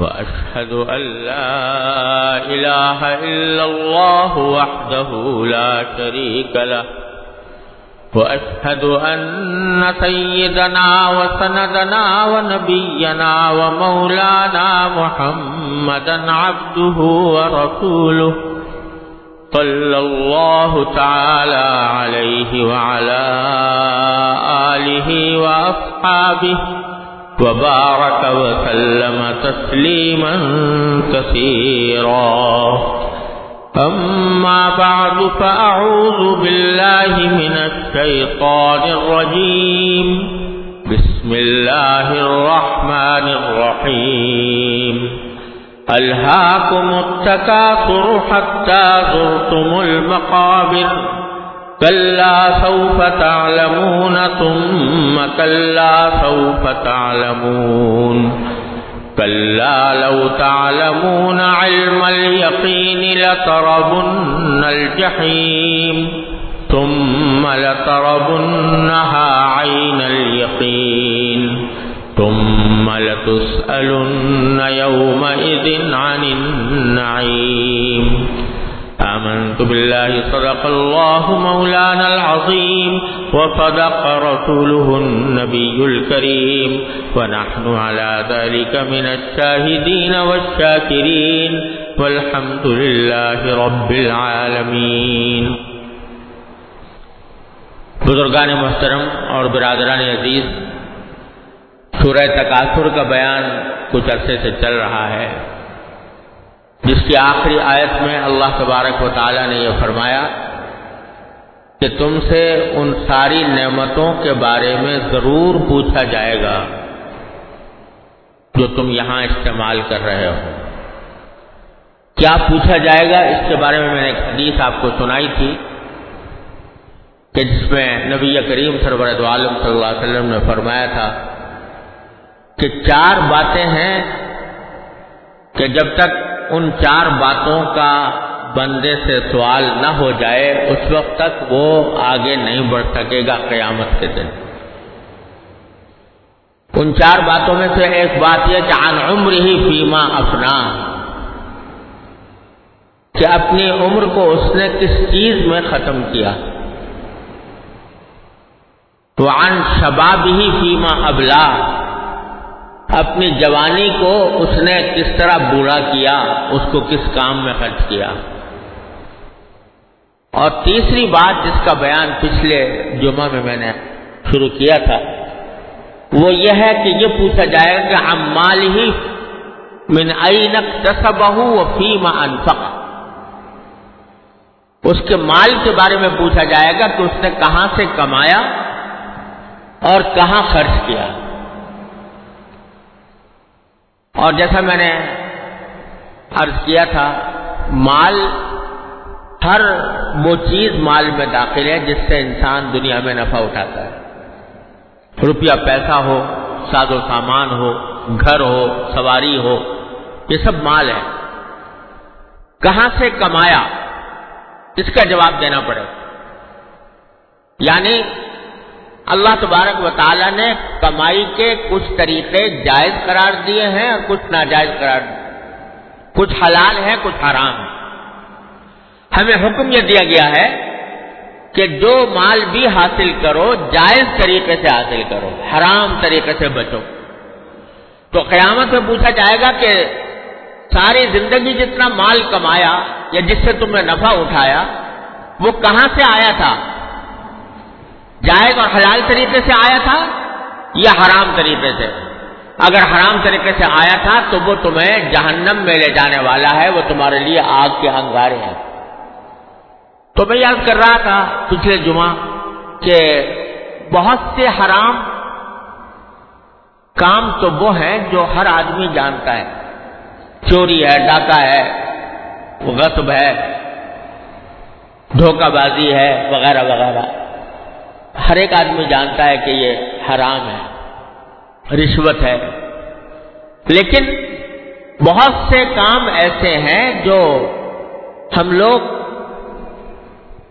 وأشهد أن لا إله إلا الله وحده لا شريك له. وأشهد أن سيدنا وسندنا ونبينا ومولانا محمدا عبده ورسوله صلى الله تعالى عليه وعلى آله وأصحابه وبارك وسلم تسليما كثيرا. أما بعد فأعوذ بالله من الشيطان الرجيم. بسم الله الرحمن الرحيم. ألهاكم التكاثر حتى زرتم المقابر؟ كلا سوف تعلمون ثم كلا سوف تعلمون كلا لو تعلمون علم اليقين لتربن الجحيم ثم لتربنها عين اليقين ثم لتسألن يومئذ عن النعيم آمنت بالله، صدق الله مولانا العظيم، وصدق رسوله النبي الكريم، ونحن على ذلك من الشاهدين والشاكرين، والحمد لله رب العالمين. بزرگان محترم اور برادران عزیز، سورہ تکاثر کا بیان کچھ عرصے سے چل رہا ہے۔ جس کی آخری آیت میں اللہ تبارک و تعالی نے یہ فرمایا کہ تم سے ان ساری نعمتوں کے بارے میں ضرور پوچھا جائے گا جو تم یہاں استعمال کر رہے ہو۔ کیا پوچھا جائے گا؟ اس کے بارے میں میں نے ایک حدیث آپ کو سنائی تھی کہ جس میں نبی کریم سربرد عالم صلی اللہ علیہ وسلم نے فرمایا تھا کہ چار باتیں ہیں کہ جب تک ان چار باتوں کا بندے سے سوال نہ ہو جائے، اس وقت تک وہ آگے نہیں بڑھ سکے گا قیامت کے دن۔ ان چار باتوں میں سے ایک بات یہ کہ عن عمر ہی فیما اپنا کہ اپنی عمر کو اس نے کس چیز میں ختم کیا؟ تو عن شباب ہی فیما ابلا اپنی جوانی کو اس نے کس طرح بوڑھا کیا، اس کو کس کام میں خرچ کیا۔ اور تیسری بات جس کا بیان پچھلے جمعہ میں میں نے شروع کیا تھا، وہ یہ ہے کہ یہ پوچھا جائے گا کہ امال ہی من اینک تصبہ و فیم انفق۔ اس کے مال کے بارے میں پوچھا جائے گا کہ اس نے کہاں سے کمایا اور کہاں خرچ کیا۔ اور جیسا میں نے عرض کیا تھا، مال، ہر وہ چیز مال میں داخل ہے جس سے انسان دنیا میں نفع اٹھاتا ہے۔ روپیہ پیسہ ہو، ساز و سامان ہو، گھر ہو، سواری ہو، یہ سب مال ہے۔ کہاں سے کمایا؟ اس کا جواب دینا پڑے۔ یعنی اللہ تبارک و تعالیٰ نے کمائی کے کچھ طریقے جائز قرار دیے ہیں اور کچھ ناجائز قرار دیے کچھ حلال ہے کچھ حرام ہے ہمیں حکم یہ دیا گیا ہے کہ جو مال بھی حاصل کرو، جائز طریقے سے حاصل کرو، حرام طریقے سے بچو۔ تو قیامت میں پوچھا جائے گا کہ ساری زندگی جتنا مال کمایا یا جس سے تم نے نفع اٹھایا، وہ کہاں سے آیا تھا؟ جائز اور حلال طریقے سے آیا تھا یا حرام طریقے سے؟ اگر حرام طریقے سے آیا تھا تو وہ تمہیں جہنم میں لے جانے والا ہے، وہ تمہارے لیے آگ کے انگارے ہیں۔ تو میں یاد کر رہا تھا پچھلے جمعہ کہ بہت سے حرام کام تو وہ ہیں جو ہر آدمی جانتا ہے۔ چوری ہے، ڈاکہ ہے، غصب ہے، دھوکہ بازی ہے، وغیرہ وغیرہ۔ ہر ایک آدمی جانتا ہے کہ یہ حرام ہے، رشوت ہے۔ لیکن بہت سے کام ایسے ہیں جو ہم لوگ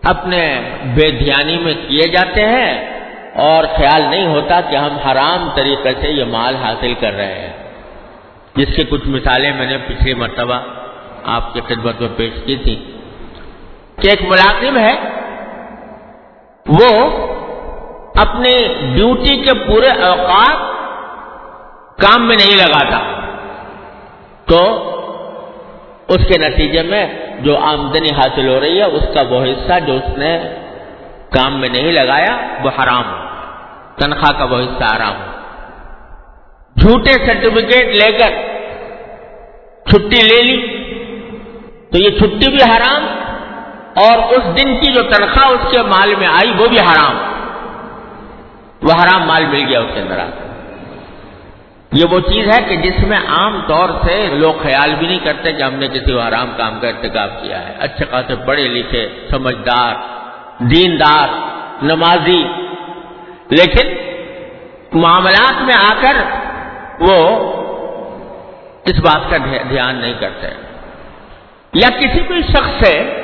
اپنے بے دھیانی میں کیے جاتے ہیں اور خیال نہیں ہوتا کہ ہم حرام طریقے سے یہ مال حاصل کر رہے ہیں۔ جس کی کچھ مثالیں میں نے پچھلی مرتبہ آپ کے خدمت میں پیش کی تھی۔ کہ ایک ملازم ہے، وہ اپنی ڈیوٹی کے پورے اوقات کام میں نہیں لگاتا۔ تو اس کے نتیجے میں جو آمدنی حاصل ہو رہی ہے، اس کا وہ حصہ جو اس نے کام میں نہیں لگایا، وہ حرام تنخواہ کا وہ حصہ حرام جھوٹے سرٹیفکیٹ لے کر چھٹی لے لی، تو یہ چھٹی بھی حرام اور اس دن کی جو تنخواہ اس کے مال میں آئی، وہ بھی حرام۔ وہ حرام مال مل گیا اس کے اندر یہ وہ چیز ہے کہ جس میں عام طور سے لوگ خیال بھی نہیں کرتے کہ ہم نے کسی حرام کام کا ارتکاب کیا ہے۔ اچھے خاصے پڑھے لکھے، سمجھدار، دیندار، نمازی۔ لیکن معاملات میں آ کر وہ اس بات کا دھیان نہیں کرتے۔ یا کسی بھی شخص سے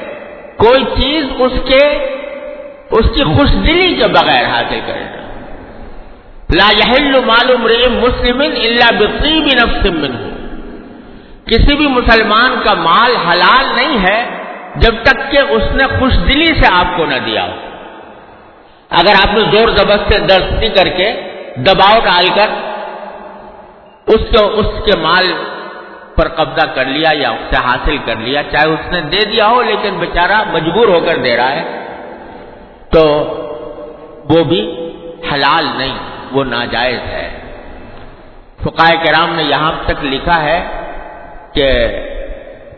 کوئی چیز اس کے اس کی خوش دلی کے بغیر حاصل کرے۔ لا يحل مال امرئ مسلم الا بطيب نفس منه. کسی بھی مسلمان کا مال حلال نہیں ہے جب تک کہ اس نے خوش دلی سے آپ کو نہ دیا ہو۔ اگر آپ نے زور زبر سے درستی کر کے دباؤ ڈال کر اس کو اس کے مال پر قبضہ کر لیا یا اس سے حاصل کر لیا، چاہے اس نے دے دیا ہو لیکن بیچارہ مجبور ہو کر دے رہا ہے، تو وہ بھی حلال نہیں۔ وہ ناجائز ہے۔ فقائے کرام نے یہاں تک لکھا ہے کہ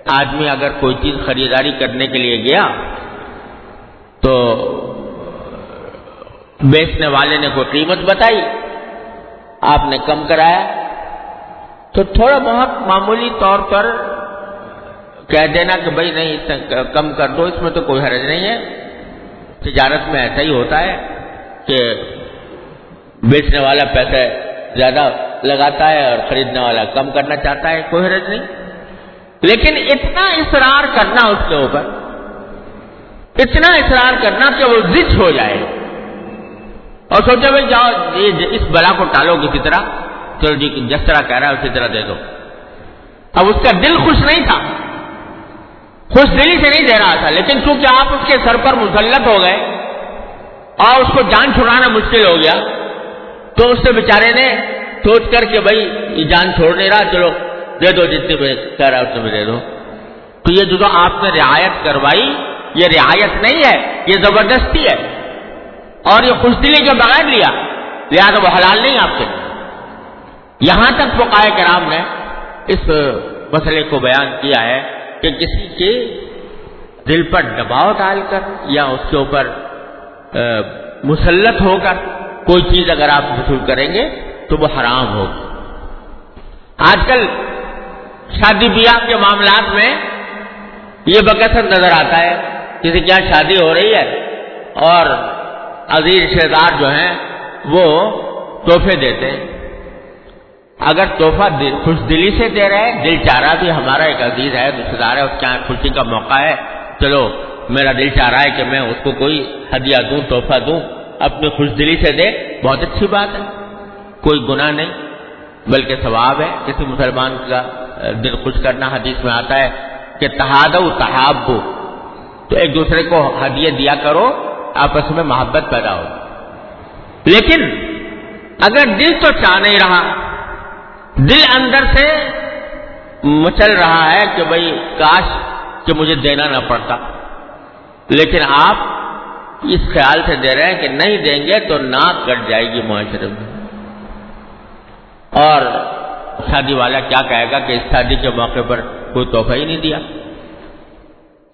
آدمی اگر کوئی چیز خریداری کرنے کے لیے گیا تو بیچنے والے نے کوئی قیمت بتائی، آپ نے کم کرایا۔ تو تھوڑا بہت معمولی طور پر کہہ دینا کہ بھائی نہیں کم کر دو، اس میں تو کوئی حرج نہیں ہے۔ تجارت میں ایسا ہی ہوتا ہے کہ بیچنے والا پیسہ زیادہ لگاتا ہے اور خریدنے والا کم کرنا چاہتا ہے، کوئی حرج نہیں۔ لیکن اتنا اصرار کرنا اس کے اوپر، اتنا اصرار کرنا کہ وہ زچ ہو جائے۔ اور سوچے بھائی، جاؤ اس بلا کو ٹالو کسی طرح، چلو جی جس طرح کہہ رہا ہے، اسی طرح دے دو۔ اب اس کا دل خوش نہیں تھا۔ خوش دلی سے نہیں دے رہا تھا، لیکن چونکہ آپ اس کے سر پر مسلط ہو گئے اور اس کو جان چھڑانا مشکل ہو گیا تو اس سے بیچارے نے سوچ کر کے بھائی، یہ جان چھوڑ نہیں رہا، چلو دے دو جتنے میں کہہ رہا اس میں دے دو تو یہ جو آپ نے رعایت کروائی، یہ رعایت نہیں ہے، یہ زبردستی ہے۔ اور یہ خوش دلی کے بغیر لیا، لہٰذا وہ حلال نہیں آپ سے یہاں تک فقائے کرام نے اس مسئلے کو بیان کیا ہے کہ کسی کے دل پر دباؤ ڈال کر یا اس کے اوپر مسلط ہو کر کوئی چیز اگر آپ وصول کریں گے تو وہ حرام ہوگی۔ آج کل شادی بیاہ کے معاملات میں یہ بکثر نظر آتا ہے کسی کیا شادی ہو رہی ہے اور عزیز رشتے دار جو ہیں وہ تحفے دیتے ہیں۔ اگر تحفہ خوش دلی سے دے رہے ہیں، دل چاہ رہا بھی ہمارا ایک عزیز ہے رشتے دار ہے، اس کے خوشی کا موقع ہے۔ چلو، میرا دل چاہ رہا ہے کہ میں اس کو کوئی ہدیہ دوں، تحفہ دوں۔ اپنی خوش دلی سے دے، بہت اچھی بات ہے۔ کوئی گناہ نہیں، بلکہ ثواب ہے۔ کسی مسلمان کا دل خوش کرنا حدیث میں آتا ہے کہ تحاد و تحاب۔ تو ایک دوسرے کو ہدیے دیا کرو، آپس میں محبت پیدا ہو۔ لیکن اگر دل تو چاہ نہیں رہا، دل اندر سے مچل رہا ہے کہ بھائی کاش کہ مجھے دینا نہ پڑتا۔ لیکن آپ اس خیال سے دے رہے ہیں کہ نہیں دیں گے تو ناک کٹ جائے گی معاشرے میں۔ اور شادی والا کیا کہے گا کہ اس شادی کے موقع پر کوئی تحفہ ہی نہیں دیا۔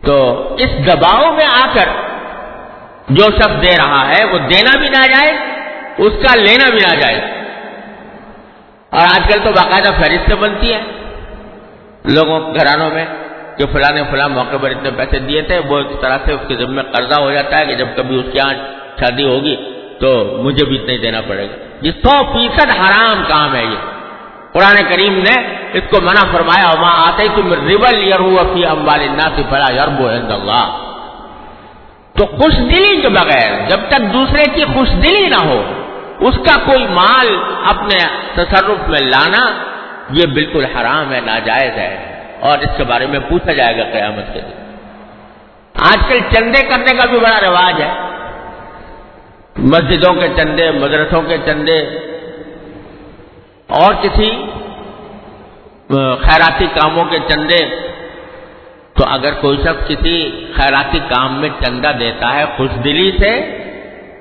تو اس دباؤ میں آ کر جو شخص دے رہا ہے، وہ دینا بھی نہ جائے اس کا لینا بھی نہ جائے اور آج کل تو باقاعدہ فہرستیں بنتی ہیں لوگوں گھرانوں میں کہ فلاں نے فلاں موقع پر اتنے پیسے دیے تھے، وہ اس طرح سے اس کے ذمہ قرضہ ہو جاتا ہے کہ جب کبھی اس کے یہاں شادی ہوگی تو مجھے بھی اتنا ہی دینا پڑے گا۔ یہ سو فیصد حرام کام ہے یہ۔ قرآن کریم نے اس کو منع فرمایا وہاں آتے تم ریبل یار امبال سے فلا یرب اللہ تو خوش دلی کے بغیر، جب تک دوسرے کی خوش دلی نہ ہو، اس کا کوئی مال اپنے تصرف میں لانا یہ بالکل حرام ہے، ناجائز ہے۔ اور اس کے بارے میں پوچھا جائے گا قیامت کے دن۔ آج کل چندے کرنے کا بھی بڑا رواج ہے۔ مسجدوں کے چندے، مدرسوں کے چندے، اور کسی خیراتی کاموں کے چندے۔ تو اگر کوئی شخص کسی خیراتی کام میں چندہ دیتا ہے خوش دلی سے،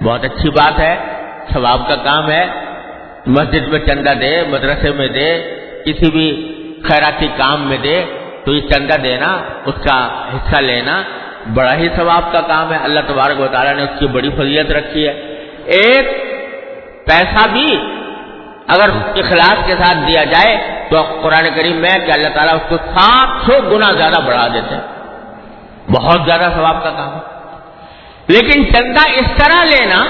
بہت اچھی بات ہے، ثواب کا کام ہے۔ مسجد میں چندہ دے، مدرسے میں دے، کسی بھی خیراتی کام میں دے، تو یہ چندہ دینا، اس کا حصہ لینا، بڑا ہی ثواب کا کام ہے۔ اللہ تبارک و تعالیٰ نے اس کی بڑی فضیت رکھی ہے۔ ایک پیسہ بھی اگر اخلاص کے ساتھ دیا جائے، تو قرآن کریم میں کہ اللہ تعالیٰ اس کو سات سو گنا زیادہ بڑھا دیتے ہیں۔ بہت زیادہ ثواب کا کام ہے۔ لیکن چندہ اس طرح لینا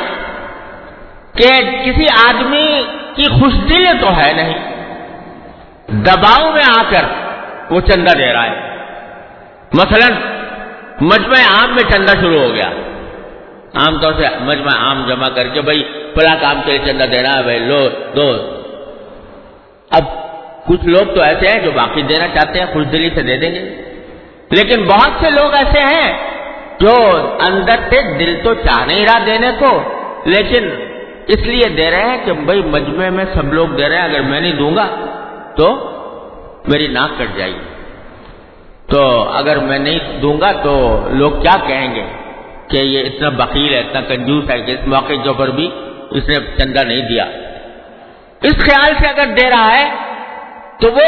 کہ کسی آدمی کی خوش دل تو ہے نہیں۔ دباؤ میں آ کر وہ چندہ دے رہا ہے۔ مثلا مجمع عام میں چندہ شروع ہو گیا۔ عام طور سے مجمع عام جمع کر کے بھائی فلاں کام کے لیے چندہ دینا ہے بھائی، لو، دو۔ اب کچھ لوگ تو ایسے ہیں جو باقی دینا چاہتے ہیں، خوش دلی سے دے دیں گے۔ لیکن بہت سے لوگ ایسے ہیں جو اندر سے دل تو چاہ نہیں رہا دینے کو، لیکن اس لیے دے رہے ہیں کہ بھائی مجمع میں سب لوگ دے رہے ہیں، اگر میں نہیں دوں گا تو میری ناک کٹ جائے گی۔ تو اگر میں نہیں دوں گا تو لوگ کیا کہیں گے کہ یہ اتنا بکیل ہے، اتنا کنجوس ہے کہ اس موقع کے اوپر بھی اس نے چندہ نہیں دیا۔ اس خیال سے اگر دے رہا ہے تو وہ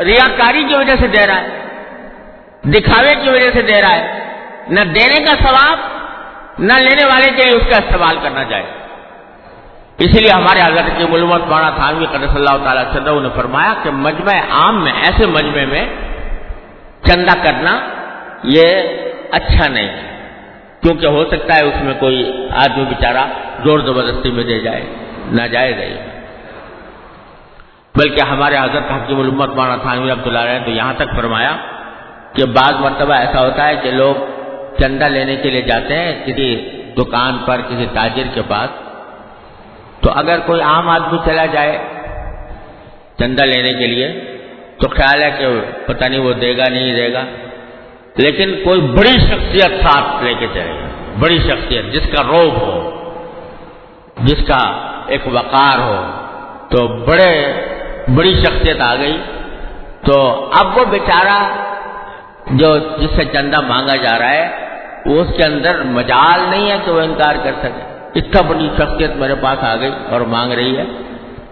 ریاکاری کی وجہ سے دے رہا ہے، دکھاوے کی وجہ سے دے رہا ہے۔ نہ دینے کا ثواب، نہ لینے والے کے لیے اس کا استعمال کرنا چاہے اسی لیے ہمارے حضرت کی ملومت مانا تھانوی قدر صلی اللہ تعالی چندر نے فرمایا کہ مجمع عام میں، ایسے مجمع میں چندہ کرنا یہ اچھا نہیں ہے۔ کیونکہ ہو سکتا ہے اس میں کوئی آدمی بیچارہ زور زبردستی میں دے جائے، ناجائز ہے۔ بلکہ ہمارے حضرت حکیم الامت مانا تھانوی عبداللہ رہے تو یہاں تک فرمایا کہ بعض مرتبہ ایسا ہوتا ہے کہ لوگ چندہ لینے کے لیے جاتے ہیں کسی دکان پر، کسی تاجر کے پاس تو اگر کوئی عام آدمی چلا جائے چندہ لینے کے لیے، تو خیال ہے کہ پتہ نہیں وہ دے گا نہیں دے گا۔ لیکن کوئی بڑی شخصیت ساتھ لے کے چلے گا، بڑی شخصیت جس کا روب ہو، جس کا ایک وقار ہو، تو بڑے، بڑی شخصیت آ گئی۔ تو اب وہ بیچارہ جو جس سے چندہ مانگا جا رہا ہے اس کے اندر مجال نہیں ہے کہ وہ انکار کر سکے۔ اتنا بڑی شخصیت میرے پاس آ گئی اور مانگ رہی ہے۔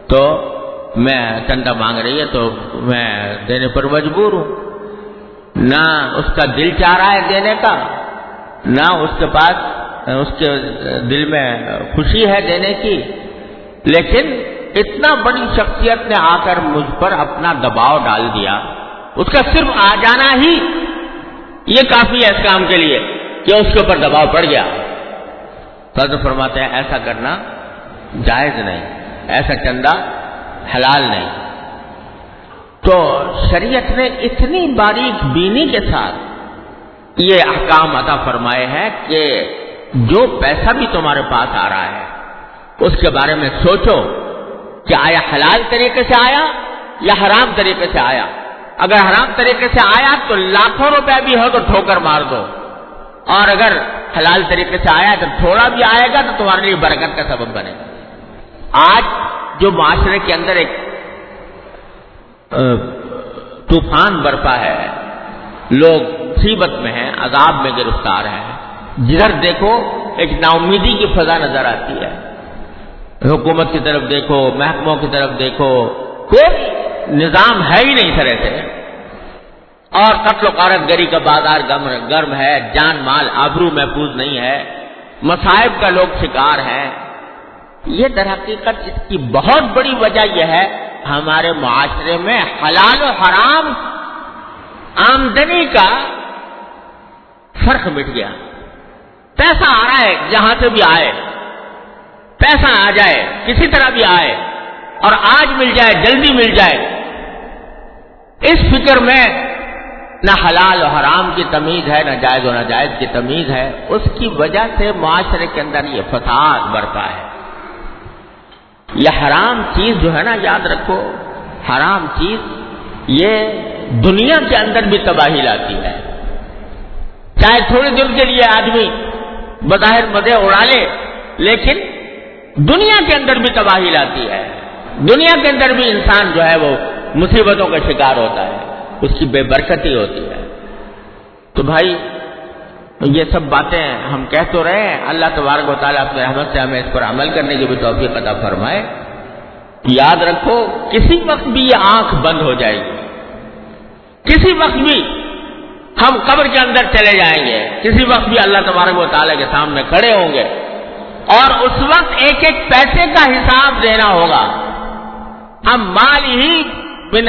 تو میں چندہ مانگ رہی ہے، تو میں دینے پر مجبور ہوں۔ نہ اس کا دل چاہ رہا ہے دینے کا، نہ اس کے پاس، اس کے دل میں خوشی ہے دینے کی۔ لیکن اتنا بڑی شخصیت نے آ کر مجھ پر اپنا دباؤ ڈال دیا۔ اس کا صرف آ جانا ہی یہ کافی ہے اس کام کے لیے کہ اس کے اوپر دباؤ پڑ گیا۔ تو فرماتے ہیں، ایسا کرنا جائز نہیں، ایسا چندہ حلال نہیں۔ تو شریعت نے اتنی باریک بینی کے ساتھ یہ احکام عطا فرمائے ہیں کہ جو پیسہ بھی تمہارے پاس آ رہا ہے، اس کے بارے میں سوچو کہ آیا حلال طریقے سے آیا یا حرام طریقے سے آیا۔ اگر حرام طریقے سے آیا تو لاکھوں روپے بھی ہو تو ٹھوکر مار دو۔ اور اگر حلال طریقے سے آیا تو تھوڑا بھی آئے گا تو تمہارے لیے برکت کا سبب بنے گا۔ آج جو معاشرے کے اندر ایک طوفان برپا ہے، لوگ مصیبت میں ہیں، عذاب میں گرفتار ہیں۔ جدھر دیکھو، ایک نا امیدی کی فضا نظر آتی ہے۔ حکومت کی طرف دیکھو، محکموں کی طرف دیکھو، کوئی نظام ہے ہی نہیں طرح سے اور قتل و قارت گری کا بازار گرم ہے، جان مال آبرو محفوظ نہیں ہے، مصائب کا لوگ شکار ہیں۔ یہ در حقیقت اس کی بہت بڑی وجہ یہ ہے، ہمارے معاشرے میں حلال و حرام آمدنی کا فرق مٹ گیا۔ پیسہ آ رہا ہے، جہاں سے بھی آئے۔ پیسہ آ جائے، کسی طرح بھی آئے۔ اور آج مل جائے، جلدی مل جائے۔ اس فکر میں نہ حلال و حرام کی تمیز ہے، نہ جائز و ناجائز کی تمیز ہے۔ اس کی وجہ سے معاشرے کے اندر یہ فساد برپا ہے۔ یہ حرام چیز جو ہے نا، یاد رکھو، حرام چیز یہ دنیا کے اندر بھی تباہی لاتی ہے۔ چاہے تھوڑے دن کے لیے آدمی بظاہر مزے اڑا لے، لیکن دنیا کے اندر بھی تباہی لاتی ہے۔ دنیا کے اندر بھی انسان جو ہے وہ مصیبتوں کا شکار ہوتا ہے۔ اس کی بے برکتی ہوتی ہے۔ تو بھائی، یہ سب باتیں ہم کہہ تو رہے ہیں۔ اللہ تبارک و تعالیٰ اپنے رحمت سے ہمیں اس پر عمل کرنے کی بھی توفیق عطا فرمائے۔ یاد رکھو، کسی وقت بھی یہ آنکھ بند ہو جائے گی۔ کسی وقت بھی ہم قبر کے اندر چلے جائیں گے۔ کسی وقت بھی اللہ تبارک و تعالیٰ کے سامنے کھڑے ہوں گے۔ اور اس وقت ایک ایک پیسے کا حساب دینا ہوگا۔ ہم مال ہی بن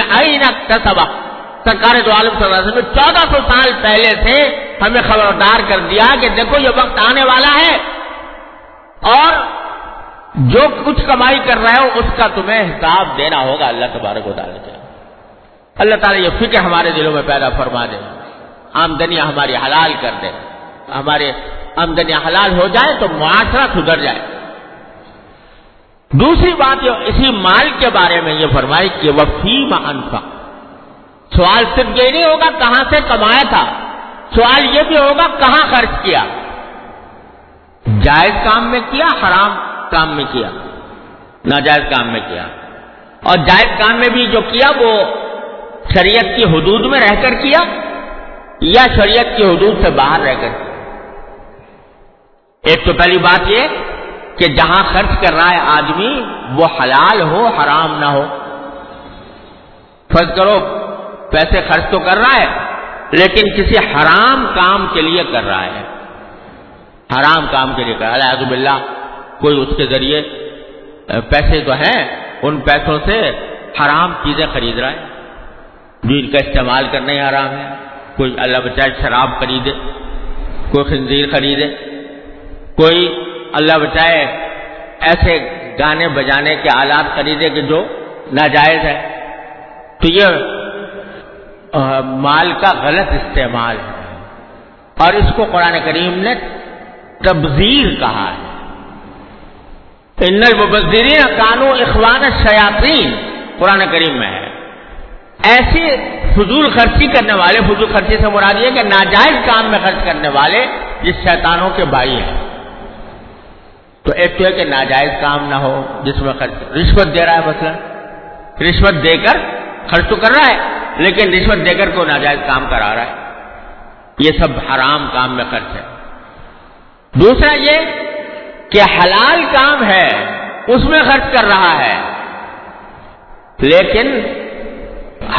تصبہ سرکار دو عالم صلی اللہ علیہ وسلم چودہ سو سال پہلے سے ہمیں خبردار کر دیا کہ دیکھو یہ وقت آنے والا ہے اور جو کچھ کمائی کر رہے ہو اس کا تمہیں حساب دینا ہوگا۔ اللہ تبارک و تعالیٰ کے اللہ تعالیٰ یہ فکر ہمارے دلوں میں پیدا فرما دے۔ آمدنیاں ہماری حلال کر دے۔ ہمارے آمدنیاں حلال ہو جائے تو معاشرہ سدھر جائے۔ دوسری بات اسی مال کے بارے میں یہ فرمائی کہ وہ فیم انفا سوال صرف یہ نہیں ہوگا کہاں سے کمایا تھا، سوال یہ بھی ہوگا کہاں خرچ کیا۔ جائز کام میں کیا، حرام کام میں کیا، ناجائز کام میں کیا۔ اور جائز کام میں بھی جو کیا، وہ شریعت کی حدود میں رہ کر کیا، یا شریعت کی حدود سے باہر رہ کر کیا۔ ایک تو پہلی بات یہ کہ جہاں خرچ کر رہا ہے آدمی، وہ حلال ہو، حرام نہ ہو۔ فرض کرو پیسے خرچ تو کر رہا ہے، لیکن کسی حرام کام کے لیے کر رہا ہے۔ حرام کام کے لیے کر رہا ہے۔ باللہ، کوئی اس کے ذریعے پیسے تو ہیں، ان پیسوں سے حرام چیزیں خرید رہا ہے۔ جن کا استعمال کرنا ہی حرام ہے۔ کوئی اللہ بچائے شراب خریدے، کوئی خنزیر خریدے، کوئی اللہ بچائے ایسے گانے بجانے کے آلات خریدے کہ جو ناجائز ہے تو یہ مال کا غلط استعمال ہے۔ اور اس کو قرآن کریم نے تبذیر کہا ہے۔ ان المبذرین کانو اخوان شیاطین قرآن کریم میں ہے۔ ایسی فضول خرچی کرنے والے، فضول خرچی سے مراد یہ کہ ناجائز کام میں خرچ کرنے والے جس شیطانوں کے بھائی ہیں۔ تو ایک تو ہے کہ ناجائز کام نہ ہو، جس میں خرچ رشوت دے رہا ہے مثلا۔ رشوت دے کر خرچ تو کر رہا ہے۔ لیکن رشوت دے کر کوئی ناجائز کام کرا رہا ہے؟ یہ سب حرام کام میں خرچ ہے۔ دوسرا یہ کہ حلال کام ہے، اس میں خرچ کر رہا ہے۔ لیکن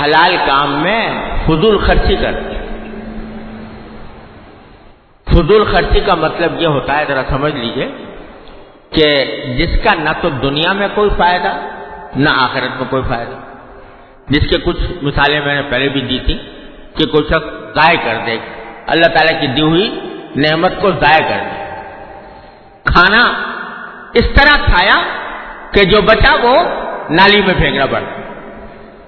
حلال کام میں فضول خرچی کرتے فضول خرچی کا مطلب یہ ہوتا ہے، ذرا سمجھ لیجیے کہ جس کا نہ تو دنیا میں کوئی فائدہ، نہ آخرت میں کوئی فائدہ۔ جس کے کچھ مثالیں میں نے پہلے بھی دی تھی کہ کوئی شخص ضائع کر دے، اللہ تعالیٰ کی دی ہوئی نعمت کو ضائع کر دے۔ کھانا اس طرح کھایا کہ جو بچا وہ نالی میں پھینکنا پڑا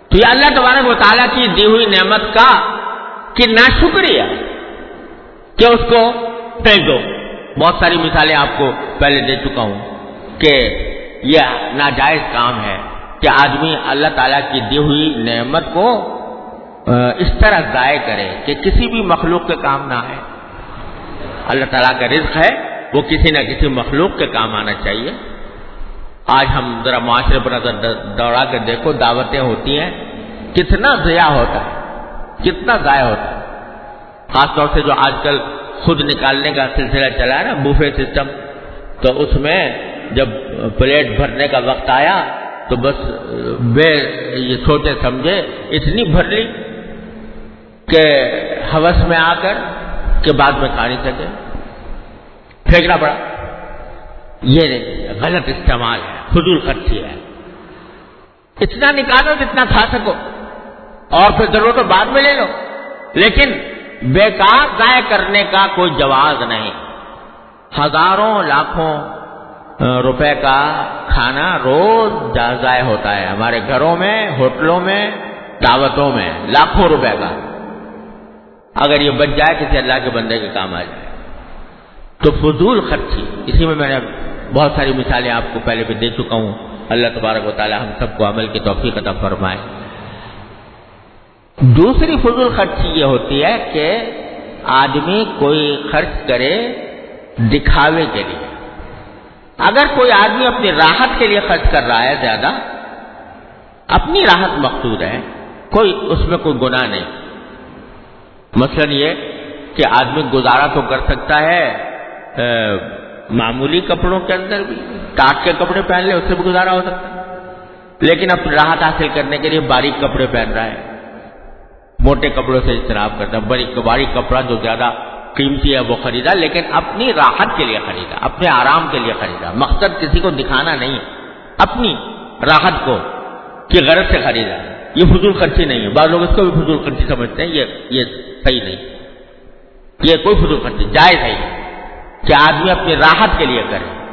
تو یہ اللہ تبارک و تعالیٰ کی دی ہوئی نعمت کا کہ نہ شکریہ کہ اس کو پھینک دو۔ بہت ساری مثالیں آپ کو پہلے دے چکا ہوں کہ یہ ناجائز کام ہے۔ کہ آدمی اللہ تعالیٰ کی دی ہوئی نعمت کو اس طرح ضائع کرے کہ کسی بھی مخلوق کے کام نہ آئے۔ اللہ تعالیٰ کا رزق ہے، وہ کسی نہ کسی مخلوق کے کام آنا چاہیے۔ آج ہم ذرا معاشرے پر نظر دوڑا کے دیکھو، دعوتیں ہوتی ہیں۔ کتنا ضیاع ہوتا ہے، کتنا ضائع ہوتا ہے۔ خاص طور سے جو آج کل خود نکالنے کا سلسلہ چلا ہے نا بوفے سسٹم تو اس میں جب پلیٹ بھرنے کا وقت آیا تو بس بے یہ چھوٹے سمجھے، اتنی بھر لی کہ ہوس میں آ کر کے بعد میں کھا نہیں سکے۔ پھینکنا پڑا۔ یہ غلط استعمال ہے فضول خرچی ہے۔ اتنا نکالو جتنا کھا سکو۔ اور پھر ضرورت تو بعد میں لے لو۔ لیکن بیکار ضائع کرنے کا کوئی جواز نہیں۔ ہزاروں، لاکھوں روپے کا کھانا روز ضائع ہوتا ہے۔ ہمارے گھروں میں، ہوٹلوں میں، دعوتوں میں لاکھوں روپے کا۔ اگر یہ بچ جائے، کسی اللہ کے بندے کے کام آ جائے۔ تو فضول خرچی۔ اسی میں میں نے بہت ساری مثالیں آپ کو پہلے بھی دے چکا ہوں۔ اللہ تبارک و تعالی ہم سب کو عمل کی توفیق عطا فرمائے۔ دوسری فضول خرچی یہ ہوتی ہے کہ آدمی کوئی خرچ کرے دکھاوے کے لیے۔ اگر کوئی آدمی اپنی راحت کے لیے خرچ کر رہا ہے زیادہ، اپنی راحت مقصود ہے، کوئی اس میں کوئی گناہ نہیں۔ مثلا یہ کہ آدمی گزارا تو کر سکتا ہے معمولی کپڑوں کے اندر بھی، ٹاٹ کے کپڑے پہن لے، اس سے بھی گزارا ہو سکتا۔ ہے لیکن اپنی راحت حاصل کرنے کے لیے باریک کپڑے پہن رہا ہے۔ موٹے کپڑوں سے اجتناب کرتا ہے باریک کپڑا جو زیادہ قیمتی ہے وہ خریدا، لیکن اپنی راحت کے لیے خریدا، اپنے آرام کے لیے خریدا۔ مقصد کسی کو دکھانا نہیں اپنی راحت کو کہ غرض سے خریدا۔ یہ فضول خرچی نہیں ہے۔ بعض لوگ اس کو بھی فضول خرچی سمجھتے ہیں، یہ یہ صحیح نہیں۔ یہ کوئی فضول خرچی جائز ہے کہ آدمی اپنی راحت کے لیے کرے۔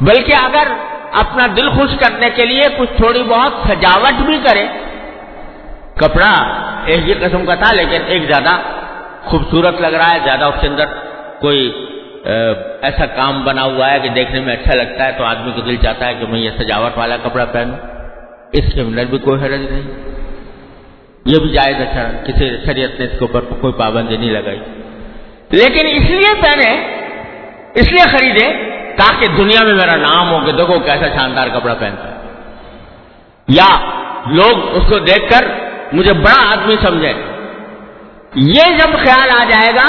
بلکہ اگر اپنا دل خوش کرنے کے لیے کچھ تھوڑی بہت سجاوٹ بھی کرے۔ کپڑا ایک ہی قسم کا تھا، لیکن ایک زیادہ خوبصورت لگ رہا ہے، زیادہ اس کے اندر کوئی ایسا کام بنا ہوا ہے کہ دیکھنے میں اچھا لگتا ہے تو آدمی کو دل چاہتا ہے کہ میں یہ سجاوٹ والا کپڑا پہنوں۔ اس کے اندر بھی کوئی حرج نہیں۔ یہ بھی جائز اچھا کسی شریعت نے اس کے اوپر کوئی پابندی نہیں لگائی۔ لیکن اس لیے پہنے، اس لیے خریدے تاکہ دنیا میں میرا نام ہو کہ دیکھو کیسا شاندار کپڑا پہنتا ہے۔ یا لوگ اس کو دیکھ کر مجھے بڑا آدمی سمجھے۔ یہ جب خیال آ جائے گا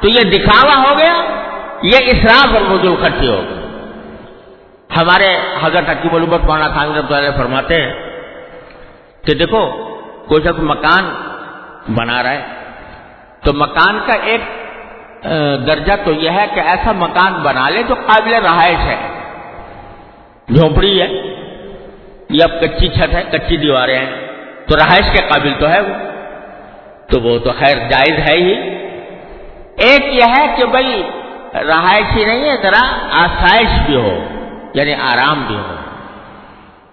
تو یہ دکھاوا ہو گیا، یہ اسراف اور فضول خرچی ہو گئی ہمارے حضرت حکیم البت مولانا خان رب اللہ فرماتے ہیں کہ دیکھو، کوئی شخص مکان بنا رہا ہے، تو مکان کا ایک درجہ تو یہ ہے کہ ایسا مکان بنا لے جو قابل رہائش ہے۔ جھونپڑی ہے یہ اب کچی چھت ہے، کچی دیواریں ہیں، تو رہائش کے قابل تو ہے وہ۔ تو وہ تو خیر جائز ہے ہی۔ ایک یہ ہے کہ بھائی رہائش ہی نہیں ہے، ذرا آسائش بھی ہو یعنی آرام بھی ہو۔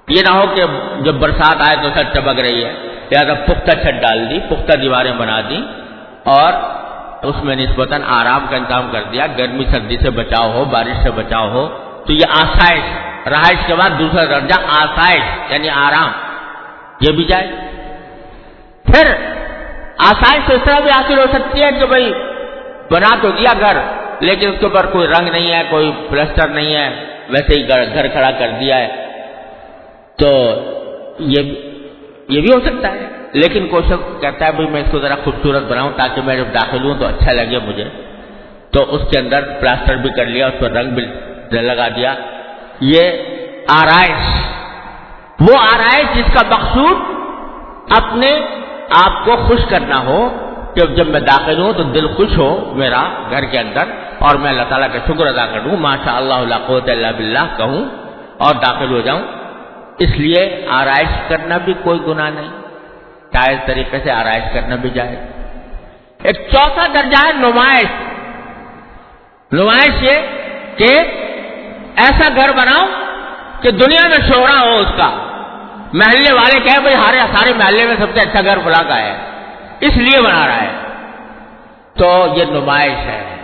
یہ نہ ہو کہ جب برسات آئے تو چھت چبک رہی ہے۔ لہٰذا پختہ چھت ڈال دی، پختہ دیواریں بنا دی اور اس میں نسبتاً آرام کا انتظام کر دیا۔ گرمی سردی سے بچاؤ ہو، بارش سے بچاؤ ہو، تو یہ آسائش۔ رہائش کے بعد دوسرا درجہ آسائش یعنی آرام۔ یہ بھی جائے پھر آسائش اس طرح بھی حاصل ہو سکتی ہے کہ بھائی بنا تو دیا گھر، لیکن اس کے اوپر کوئی رنگ نہیں ہے، کوئی پلسٹر نہیں ہے، ویسے ہی گھر کھڑا کر دیا ہے۔ تو یہ بھی ہو سکتا ہے۔ لیکن کوئی شخص کہتا ہے، بھائی میں اس کو ذرا خوبصورت بناؤں تاکہ میں جب داخل ہوں تو اچھا لگے مجھے۔ تو اس کے اندر پلاسٹر بھی کر لیا، اس پر رنگ بھی لگا دیا۔ یہ آرائش، وہ آرائش جس کا مقصود اپنے آپ کو خوش کرنا ہو کہ جب میں داخل ہوں تو دل خوش ہو میرا گھر کے اندر اور میں اللہ تعالیٰ کا شکر ادا کروں ماشاء اللہ اللہ قوت اللہ بلّہ کہوں اور داخل ہو جاؤں۔ اس لیے آرائش کرنا بھی کوئی گناہ نہیں، جائز طریقے سے آرائش کرنا بھی جائز۔ ایک چوتھا درجہ ہے نمائش۔ نمائش یہ کہ ایسا گھر بناؤ کہ دنیا میں شوہرا ہو اس کا۔ محلے والے کہ بھائی ہارے سارے محلے میں سب سے اچھا گھر بلا کا ہے۔ اس لیے بنا رہا ہے۔ تو یہ نمائش ہے۔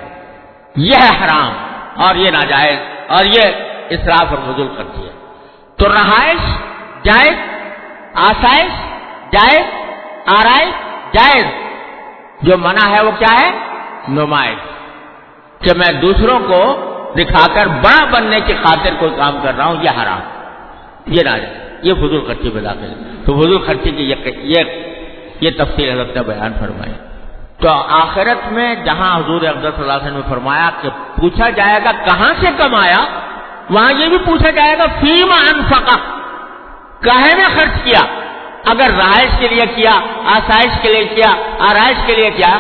یہ ہے حرام اور یہ ناجائز اور یہ اسراف اور فضول کرتی ہے۔ تو رہائش جائز، آسائش جائز، آرائش جائز۔ جو منع ہے وہ کیا ہے؟ نمائش۔ کہ میں دوسروں کو دکھا کر بڑا بننے کی خاطر کوئی کام کر رہا ہوں، یہ حرام، یہ نہ یہ فضول خرچی میں داخل تو فضول خرچی کی یہ یہ تفصیل حضرت نے بیان فرمائی۔ تو آخرت میں جہاں حضور صلی اللہ علیہ وسلم نے فرمایا کہ پوچھا جائے گا کہاں سے کمایا، وہاں یہ بھی پوچھا جائے گا فیم انفقا کہے میں خرچ کیا؟ اگر رہائش کے لیے کیا، آسائش کے لیے کیا، آرائش کے لیے کیا؟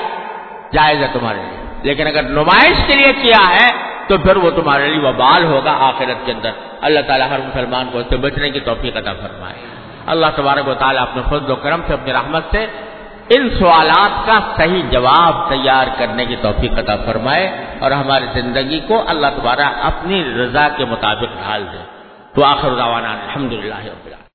جائز ہے تمہارے لیے۔ لیکن اگر نمائش کے لیے کیا ہے تو پھر وہ تمہارے لیے وبال ہوگا آخرت کے اندر۔ اللہ تعالیٰ ہر مسلمان کو اس سے بچنے کی توفیق عطا فرمائے۔ اللہ تبارک و تعالیٰ اپنے فضل و کرم سے، اپنی رحمت سے ان سوالات کا صحیح جواب تیار کرنے کی توفیق عطا فرمائے اور ہماری زندگی کو اللہ تبارہ اپنی رضا کے مطابق ڈھال دے۔ تو آخر روانہ الحمد للہ